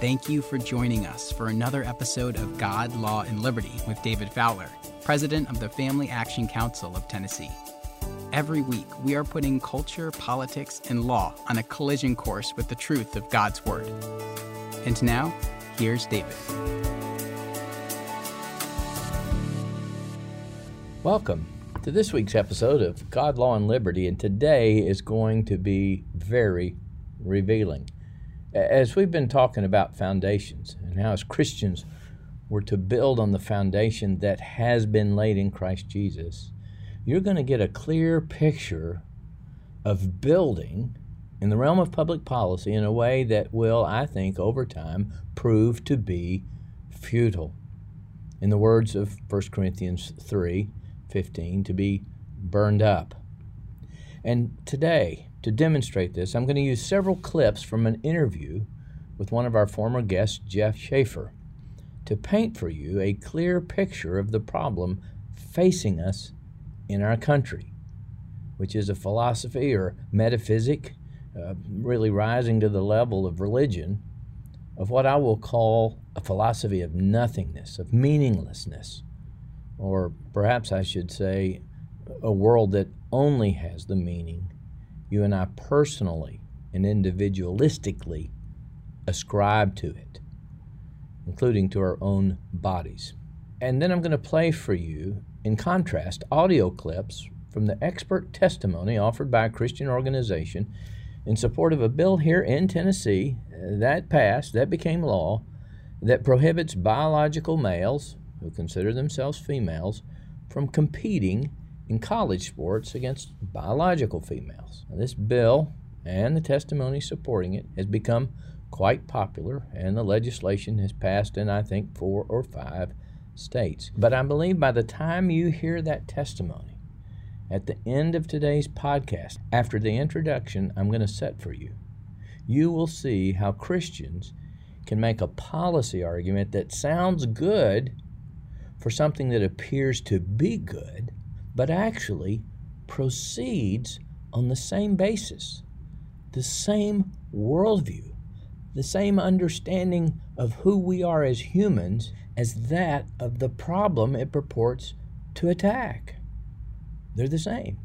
Thank you for joining us for another episode of God, Law, and Liberty with David Fowler, President of the Family Action Council of Tennessee. Every week, we are putting culture, politics, and law on a collision course with the truth of God's Word. And now, here's David. Welcome to this week's episode of God, Law, and Liberty, and today is going to be very revealing. As we've been talking about foundations and how, as Christians, we're to build on the foundation that has been laid in Christ Jesus, you're going to get a clear picture of building in the realm of public policy in a way that will, I think, over time prove to be futile. In the words of 1 Corinthians 3 15, to be burned up. And today, to demonstrate this, I'm going to use several clips from an interview with one of our former guests, Jeff Schaefer, to paint for you a clear picture of the problem facing us in our country, which is a philosophy or metaphysic uh, really rising to the level of religion, of what I will call a philosophy of nothingness, of meaninglessness, or perhaps I should say a world that only has the meaning you and I personally and individualistically ascribe to it, including to our own bodies. And then I'm going to play for you, in contrast, audio clips from the expert testimony offered by a Christian organization in support of a bill here in Tennessee uh, that passed, that became law, that prohibits biological males who consider themselves females from competing in college sports against biological females. Now, this bill and the testimony supporting it has become quite popular, and the legislation has passed in, I think, four or five states. But I believe by the time you hear that testimony, at the end of today's podcast, after the introduction I'm going to set for you, you will see how Christians can make a policy argument that sounds good for something that appears to be good, but actually proceeds on the same basis, the same worldview, the same understanding of who we are as humans as that of the problem it purports to attack. They're the same.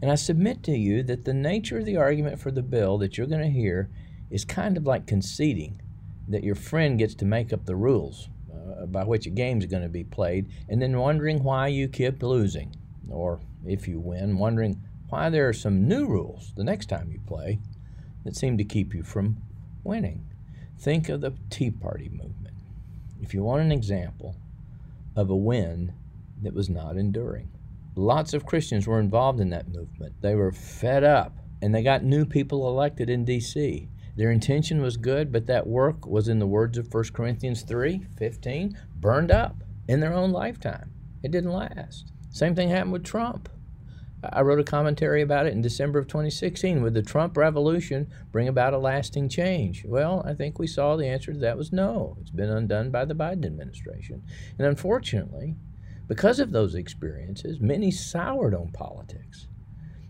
And I submit to you that the nature of the argument for the bill that you're going to hear is kind of like conceding that your friend gets to make up the rules uh, by which a game is going to be played and then wondering why you keep losing or if you win, wondering why there are some new rules the next time you play that seem to keep you from winning. Think of the Tea Party movement. If you want an example of a win that was not enduring, lots of Christians were involved in that movement. They were fed up and they got new people elected in D.C. Their intention was good, but that work was, in the words of 1 Corinthians 3 15, burned up in their own lifetime. It didn't last. Same thing happened with Trump. I wrote a commentary about it in December of 2016. Would the Trump revolution bring about a lasting change? Well, I think we saw the answer to that was no. It's been undone by the Biden administration. And unfortunately, because of those experiences, many soured on politics,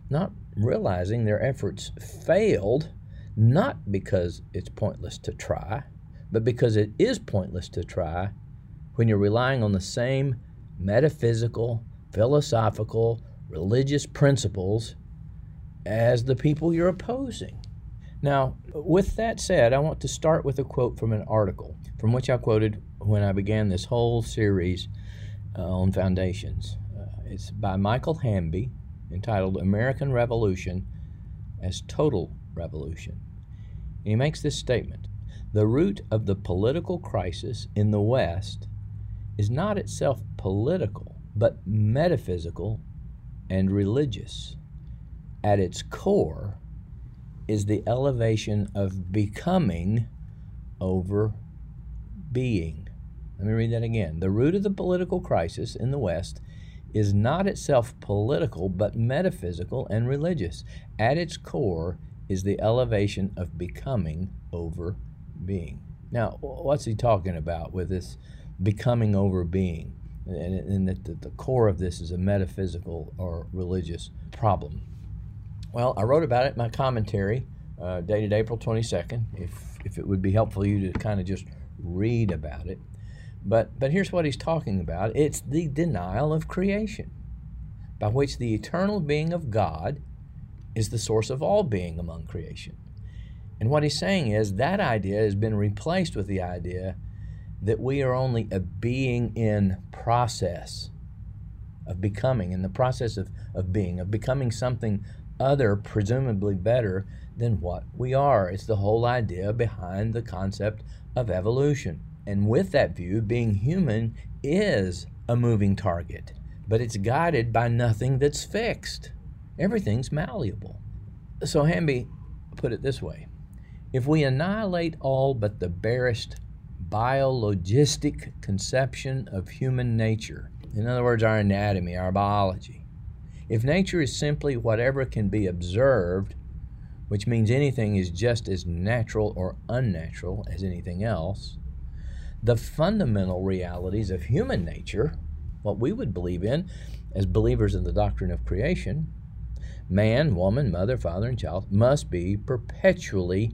not realizing their efforts failed, not because it's pointless to try, but because it is pointless to try when you're relying on the same metaphysical, philosophical, religious principles as the people you're opposing. Now, with that said, I want to start with a quote from an article from which I quoted when I began this whole series uh, on foundations. Uh, it's by Michael Hanby, entitled American Revolution as Total Revolution. And he makes this statement The root of the political crisis in the West is not itself political, but metaphysical and religious. At its core is the elevation of becoming over being. Let me read that again. The root of the political crisis in the West is not itself political, but metaphysical and religious. At its core is the elevation of becoming over being. Now, what's he talking about with this becoming over being? And, and that the, the core of this is a metaphysical or religious problem. Well, I wrote about it in my commentary uh, dated April 22nd. If if it would be helpful for you to kind of just read about it. But, but here's what he's talking about it's the denial of creation, by which the eternal being of God is the source of all being among creation. And what he's saying is that idea has been replaced with the idea that we are only a being in process of becoming, in the process of, of being, of becoming something other, presumably better than what we are. It's the whole idea behind the concept of evolution. And with that view, being human is a moving target, but it's guided by nothing that's fixed. Everything's malleable. So Hanby put it this way if we annihilate all but the barest biologistic conception of human nature, in other words, our anatomy, our biology, if nature is simply whatever can be observed, which means anything is just as natural or unnatural as anything else, the fundamental realities of human nature, what we would believe in as believers in the doctrine of creation, man, woman, mother, father, and child, must be perpetually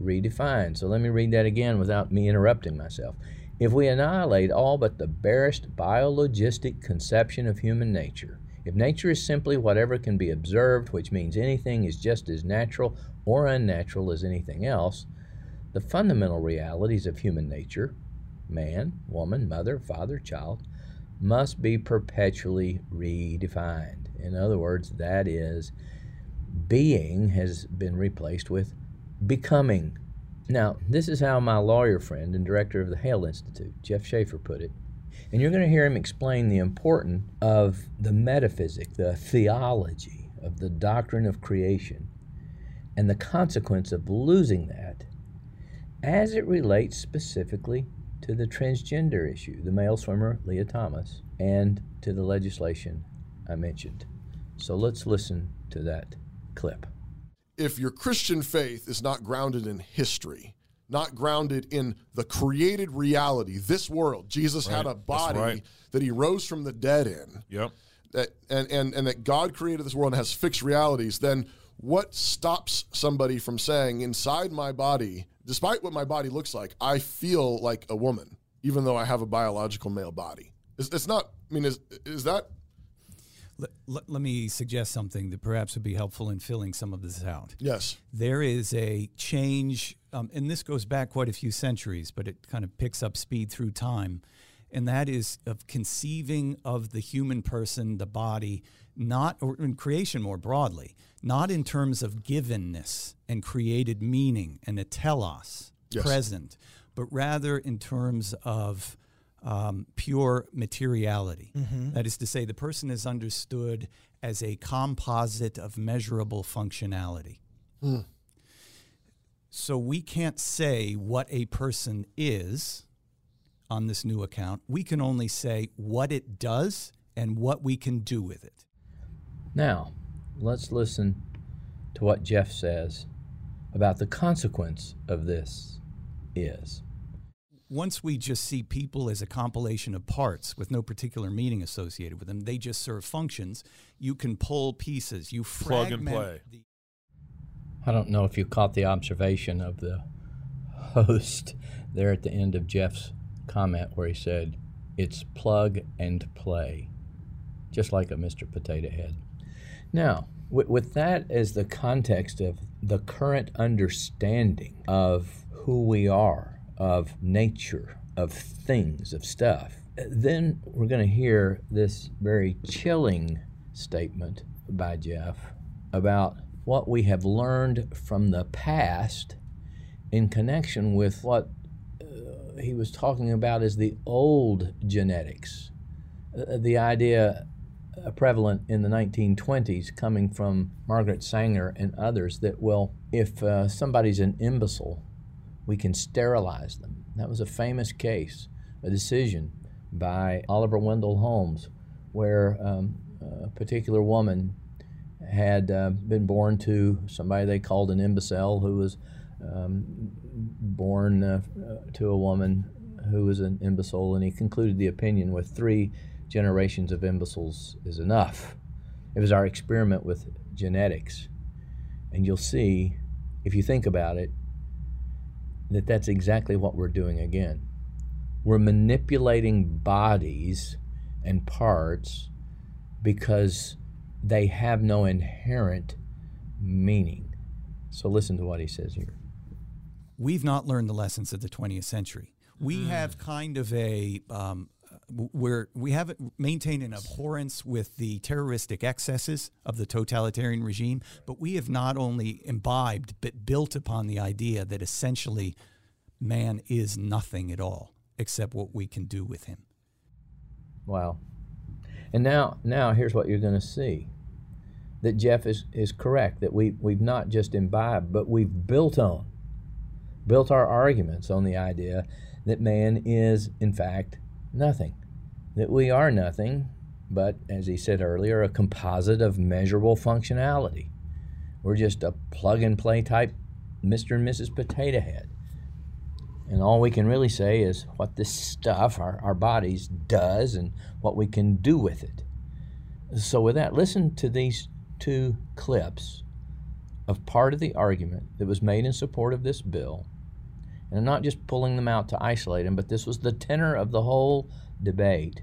redefined. So let me read that again without me interrupting myself. If we annihilate all but the barest biologistic conception of human nature, if nature is simply whatever can be observed, which means anything is just as natural or unnatural as anything else, the fundamental realities of human nature, man, woman, mother, father, child, must be perpetually redefined. In other words, that is, being has been replaced with becoming. Now, this is how my lawyer friend and director of the Hale Institute, Jeff Schaefer, put it. And you're going to hear him explain the importance of the metaphysic, the theology of the doctrine of creation, and the consequence of losing that as it relates specifically to the transgender issue, the male swimmer Lia Thomas, and to the legislation I mentioned. So let's listen to that clip if your Christian faith is not grounded in history, not grounded in the created reality, this world, Jesus right. had a body right. that he rose from the dead in. Yep. That and, and and that God created this world and has fixed realities, then what stops somebody from saying inside my body, despite what my body looks like, I feel like a woman, even though I have a biological male body? It's, it's not. I mean, is is that let, let, let, me suggest something that perhaps would be helpful in filling some of this out. Yes. There is a change, um, and this goes back quite a few centuries, but it kind of picks up speed through time. And that is of conceiving of the human person, the body, not, or in creation more broadly, not in terms of givenness and created meaning and a telos, yes. present, but rather in terms of um, pure materiality. Mm-hmm. That is to say, the person is understood as a composite of measurable functionality. Mm. So we can't say what a person is on this new account. We can only say what it does and what we can do with it. Now, let's listen to what Jeff says about the consequence of this is once we just see people as a compilation of parts with no particular meaning associated with them, they just serve functions. You can pull pieces. You plug and play. The- I don't know if you caught the observation of the host there at the end of Jeff's comment where he said, "It's plug and play," just like a Mr. Potato Head. Now, with, with that as the context of the current understanding of who we are of nature, of things, of stuff. Then we're going to hear this very chilling statement by Jeff about what we have learned from the past in connection with what uh, he was talking about as the old genetics. Uh, the idea uh, prevalent in the 1920s coming from Margaret Sanger and others that, well, if uh, somebody's an imbecile, we can sterilize them. That was a famous case, a decision by Oliver Wendell Holmes, where um, a particular woman had uh, been born to somebody they called an imbecile who was um, born uh, to a woman who was an imbecile, and he concluded the opinion with three generations of imbeciles is enough. It was our experiment with genetics. And you'll see, if you think about it, that that's exactly what we're doing again. We're manipulating bodies and parts because they have no inherent meaning. So listen to what he says here. We've not learned the lessons of the 20th century. We have kind of a um, where we have maintained an abhorrence with the terroristic excesses of the totalitarian regime, but we have not only imbibed but built upon the idea that essentially man is nothing at all except what we can do with him. Wow. And now now here's what you're going to see. That Jeff is, is correct, that we, we've not just imbibed, but we've built on, built our arguments on the idea that man is, in fact, nothing. That we are nothing, but as he said earlier, a composite of measurable functionality. We're just a plug and play type Mr. and Mrs. Potato Head. And all we can really say is what this stuff, our, our bodies, does and what we can do with it. So, with that, listen to these two clips of part of the argument that was made in support of this bill. And not just pulling them out to isolate them, but this was the tenor of the whole debate.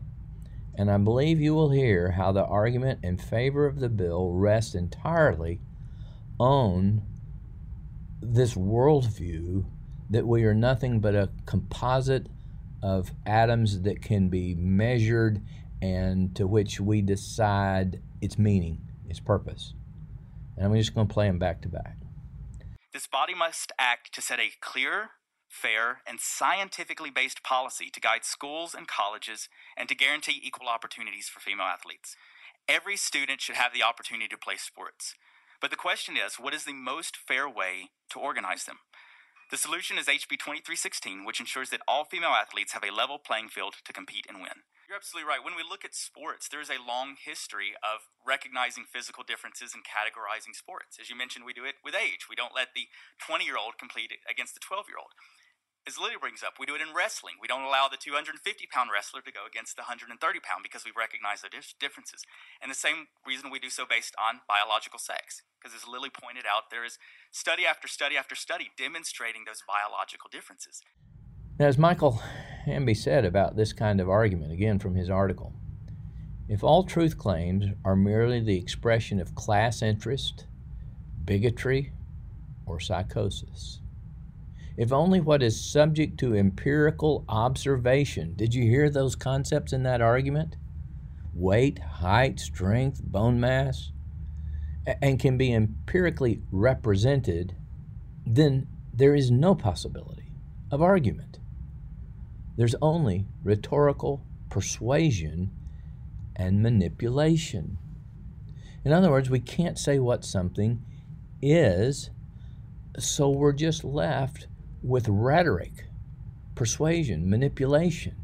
And I believe you will hear how the argument in favor of the bill rests entirely on this worldview that we are nothing but a composite of atoms that can be measured and to which we decide its meaning, its purpose. And I'm just going to play them back to back. This body must act to set a clear, fair, and scientifically based policy to guide schools and colleges and to guarantee equal opportunities for female athletes. Every student should have the opportunity to play sports. But the question is what is the most fair way to organize them? The solution is HB 2316, which ensures that all female athletes have a level playing field to compete and win. You're absolutely right. When we look at sports, there's a long history of recognizing physical differences and categorizing sports. As you mentioned, we do it with age. We don't let the 20 year old compete against the 12 year old as Lily brings up, we do it in wrestling. We don't allow the 250 pound wrestler to go against the 130 pound because we recognize the differences. And the same reason we do so based on biological sex. Because as Lily pointed out, there is study after study after study demonstrating those biological differences. Now, as Michael Hanby said about this kind of argument, again from his article, if all truth claims are merely the expression of class interest, bigotry, or psychosis, if only what is subject to empirical observation. Did you hear those concepts in that argument? Weight, height, strength, bone mass, and can be empirically represented, then there is no possibility of argument. There's only rhetorical persuasion and manipulation. In other words, we can't say what something is, so we're just left with rhetoric, persuasion, manipulation.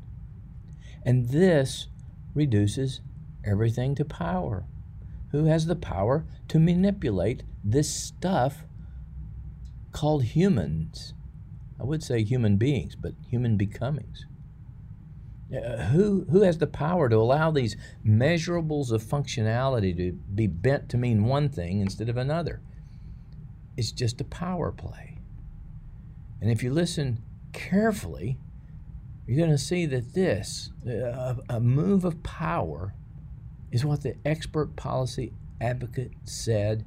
And this reduces everything to power. Who has the power to manipulate this stuff called humans? I would say human beings, but human becomings. Uh, who, who has the power to allow these measurables of functionality to be bent to mean one thing instead of another? It's just a power play. And if you listen carefully, you're going to see that this, uh, a, a move of power, is what the expert policy advocate said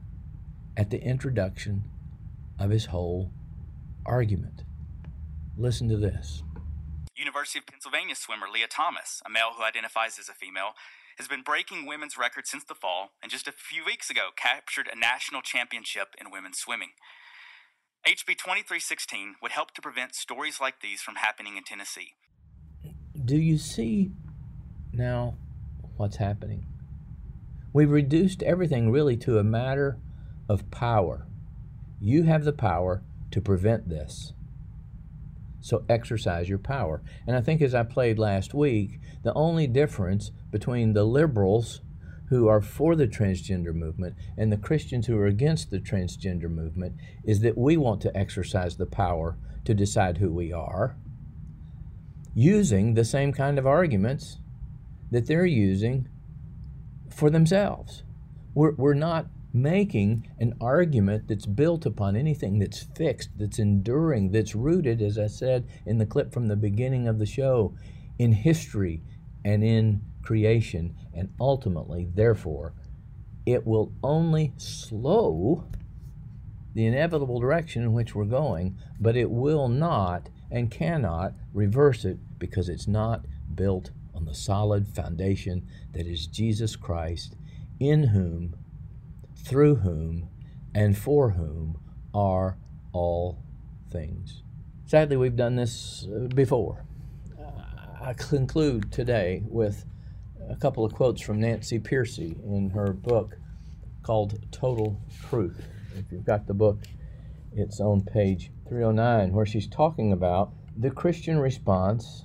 at the introduction of his whole argument. Listen to this. University of Pennsylvania swimmer Lia Thomas, a male who identifies as a female, has been breaking women's records since the fall and just a few weeks ago captured a national championship in women's swimming. HB 2316 would help to prevent stories like these from happening in Tennessee. Do you see now what's happening? We've reduced everything really to a matter of power. You have the power to prevent this. So exercise your power. And I think, as I played last week, the only difference between the liberals who are for the transgender movement and the Christians who are against the transgender movement is that we want to exercise the power to decide who we are using the same kind of arguments that they're using for themselves. We're, we're not making an argument that's built upon anything that's fixed, that's enduring, that's rooted, as I said in the clip from the beginning of the show, in history and in creation, and ultimately, therefore, it will only slow the inevitable direction in which we're going, but it will not and cannot reverse it because it's not built on the solid foundation that is Jesus Christ, in whom, through whom, and for whom are all things. Sadly, we've done this uh, before. I conclude today with a couple of quotes from Nancy Pearcey in her book called Total Truth. If you've got the book, it's on page 309, where she's talking about the Christian response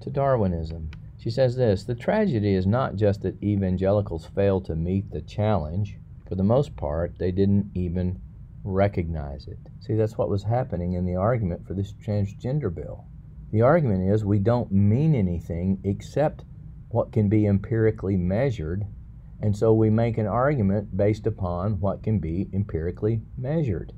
to Darwinism. She says this The tragedy is not just that evangelicals failed to meet the challenge, for the most part, they didn't even recognize it. See, that's what was happening in the argument for this transgender bill. The argument is we don't mean anything except what can be empirically measured, and so we make an argument based upon what can be empirically measured.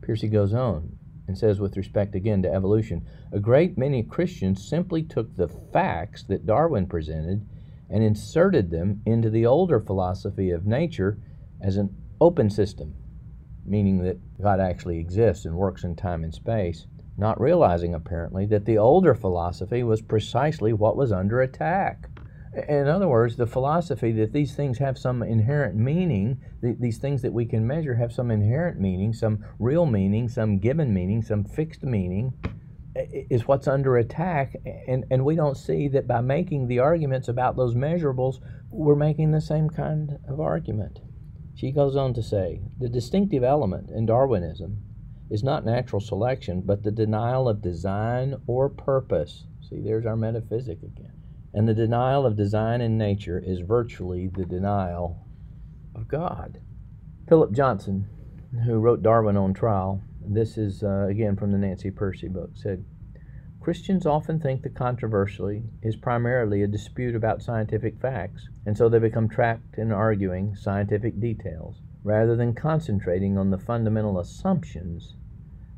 Pearcey goes on and says, with respect again to evolution, a great many Christians simply took the facts that Darwin presented and inserted them into the older philosophy of nature as an open system, meaning that God actually exists and works in time and space, not realizing apparently that the older philosophy was precisely what was under attack. In other words, the philosophy that these things have some inherent meaning, these things that we can measure have some inherent meaning, some real meaning, some given meaning, some fixed meaning, is what's under attack. And, and we don't see that by making the arguments about those measurables, we're making the same kind of argument. She goes on to say the distinctive element in Darwinism is not natural selection, but the denial of design or purpose. See, there's our metaphysic again. And the denial of design in nature is virtually the denial of God. Philip Johnson, who wrote Darwin on Trial, this is uh, again from the Nancy Pearcey book, said Christians often think the controversy is primarily a dispute about scientific facts, and so they become trapped in arguing scientific details rather than concentrating on the fundamental assumptions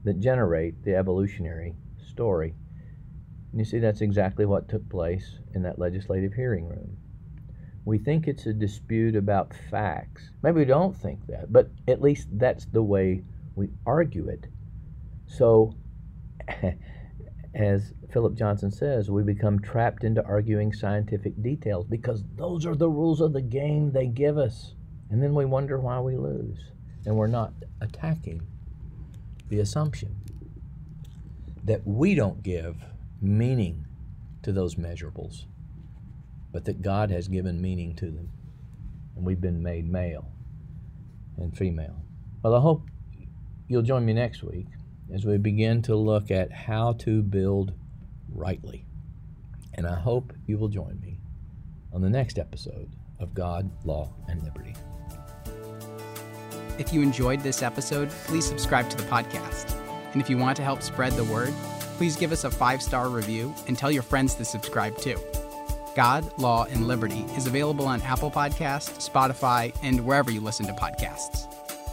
that generate the evolutionary story. And you see, that's exactly what took place in that legislative hearing room. We think it's a dispute about facts. Maybe we don't think that, but at least that's the way we argue it. So, as Philip Johnson says, we become trapped into arguing scientific details because those are the rules of the game they give us. And then we wonder why we lose. And we're not attacking the assumption that we don't give meaning to those measurables, but that God has given meaning to them. And we've been made male and female. Well, I hope you'll join me next week as we begin to look at how to build rightly. And I hope you will join me on the next episode of God, Law, and Liberty. If you enjoyed this episode, please subscribe to the podcast. And if you want to help spread the word, please give us a five star review and tell your friends to subscribe too. God, Law, and Liberty is available on Apple Podcasts, Spotify, and wherever you listen to podcasts.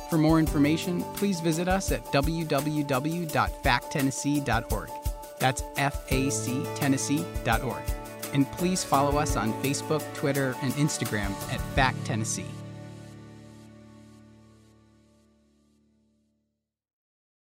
For more information, please visit us at www.facttennessee.org. That's factennessee.org. And please follow us on Facebook, Twitter, and Instagram at Fact Tennessee.